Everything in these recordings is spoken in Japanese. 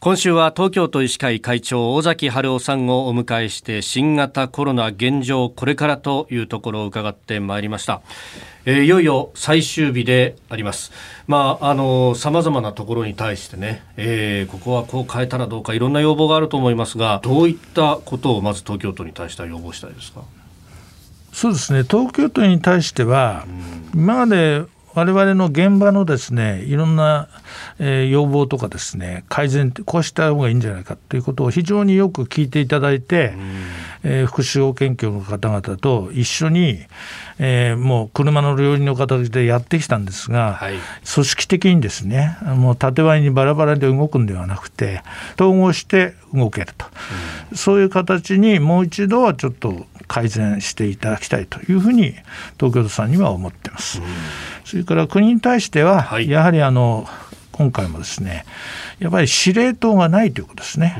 今週は東京都医師会会長尾崎春夫さんをお迎えして新型コロナ現状これからというところを伺ってまいりました、えー、いよいよ最終日であります。まああの様々なところに対してね、えー、ここはこう変えたらどうかいろんな要望があると思いますがどういったことをまず東京都に対しては要望したいですか？そうですね。東京都に対しては、今まで我々の現場のですねいろんな、えー、要望とかですね改善こうした方がいいんじゃないかということを非常によく聞いていただいて、えー、福祉保健協の方々と一緒に、えー、もう車の両輪の形でやってきたんですが、はい、組織的にですねもう縦割りにバラバラで動くんではなくて統合して動けると、うん、そういう形にもう一度はちょっと改善していただきたいというふうに東京都さんには思ってます。うん、それから国に対しては、はい、やはりあの今回もですねやっぱり司令塔がないということですね。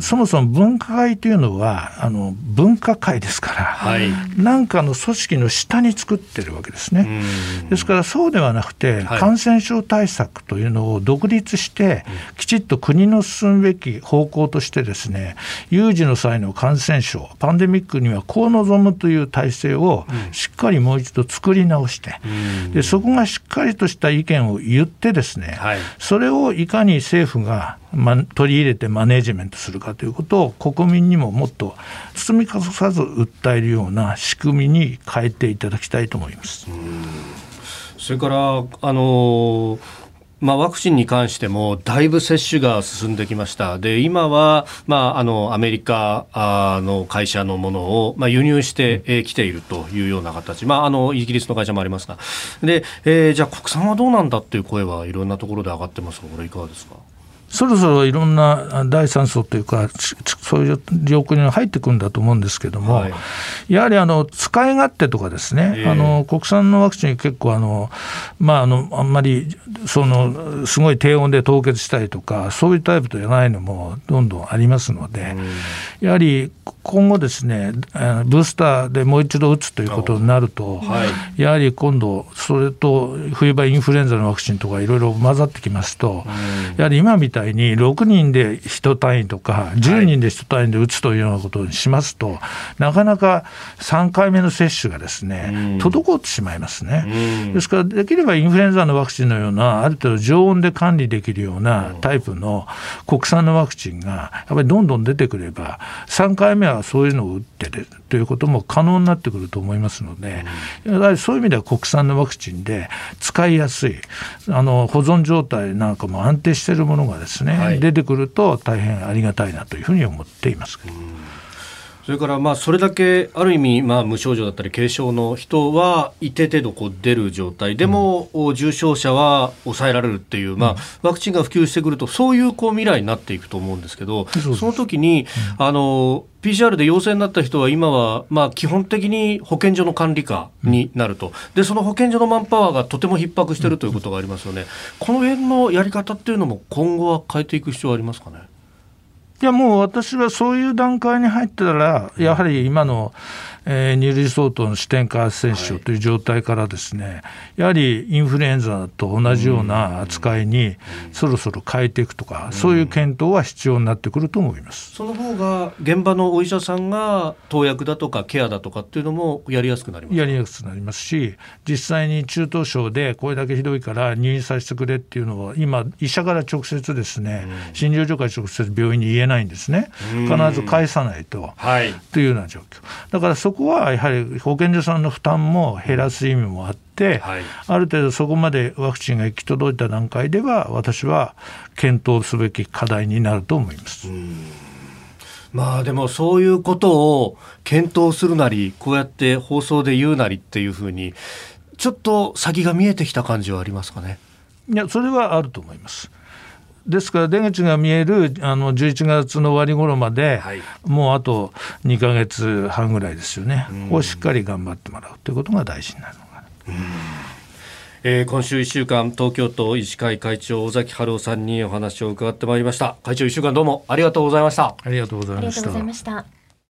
そもそも分科会というのはあの分科会ですから、はい、なんかの組織の下に作ってるわけですね。ですからそうではなくて、はい、感染症対策というのを独立して、きちっと国の進むべき方向としてですね有事の際の感染症パンデミックにはこう臨むという体制をしっかりもう一度作り直して、でそこがしっかりとした意見を言ってですね、はい、それをいかに政府が、ま、取り入れてマネジメントするかということを国民にももっと包み隠さず訴えるような仕組みに変えていただきたいと思います。それからあのまあ、ワクチンに関してもだいぶ接種が進んできました。で、今は、まあ、あの、アメリカの会社のものを、まあ、輸入してきているというような形。まあ、あの、イギリスの会社もありますが。で、えー、じゃあ国産はどうなんだっていう声はいろんなところで上がってますが、これいかがですか？そろそろいろんな第三層というか、そういう領域に入ってくるんだと思うんですけども、はい、やはりあの使い勝手とかですね、えー、あの国産のワクチン、結構あの、まあ、あのあんまりそのすごい低温で凍結したりとか、そういうタイプじゃないのもどんどんありますので、やはり今後ですね、ブースターでもう一度打つということになると、はい、やはり今度、それと冬場インフルエンザのワクチンとかいろいろ混ざってきますと、やはり今みたいに6人で1単位とか、10人で1単位で打つというようなことにしますと、はい、なかなか3回目の接種がですね、滞ってしまいますね。ですから、できればインフルエンザのワクチンのような、ある程度常温で管理できるようなタイプの国産のワクチンが、やっぱりどんどん出てくれば、3回目はそういうのを打ってるということも可能になってくると思いますので、やはりそういう意味では国産のワクチンで使いやすい、あの保存状態なんかも安定しているものがですね、はい、出てくると大変ありがたいなというふうに思っています。それからまあそれだけある意味まあ無症状だったり軽症の人は一定程度こう出る状態でも重症者は抑えられるっていう、まあ、ワクチンが普及してくるとそういうこう未来になっていくと思うんですけどその時にあの PCR で陽性になった人は今はまあ基本的に保健所の管理下になると。でその保健所のマンパワーがとても逼迫しているということがありますよね。この辺のやり方っていうのも今後は変えていく必要はありますかね？いやもう私はそういう段階に入ったら、やはり今のえー、二類相当の視点感染症という状態からですね、はい、やはりインフルエンザと同じような扱いにそろそろ変えていくとか、そういう検討は必要になってくると思います。その方が現場のお医者さんが投薬だとかケアだとかっていうのもやりやすくなりますやりやすくなりますし実際に中等症でこれだけひどいから入院させてくれっていうのは今医者から直接ですね、診療所から直接病院に言えないんですね。必ず返さないと、はい、というような状況だからそこはやはり保健所さんの負担も減らす意味もあって、はい、ある程度そこまでワクチンが行き届いた段階では私は検討すべき課題になると思います。まあでもそういうことを検討するなりこうやって放送で言うなりっていうふうにちょっと先が見えてきた感じはありますかね？いやそれはあると思います。ですから出口が見えるあの11月の終わり頃まで、はい、もうあと2か月半ぐらいですよね、をしっかり頑張ってもらうということが大事になるのかな。えー、今週1週間東京都医師会会長尾崎春夫さんにお話を伺ってまいりました。会長1週間どうもありがとうございました。ありがとうございました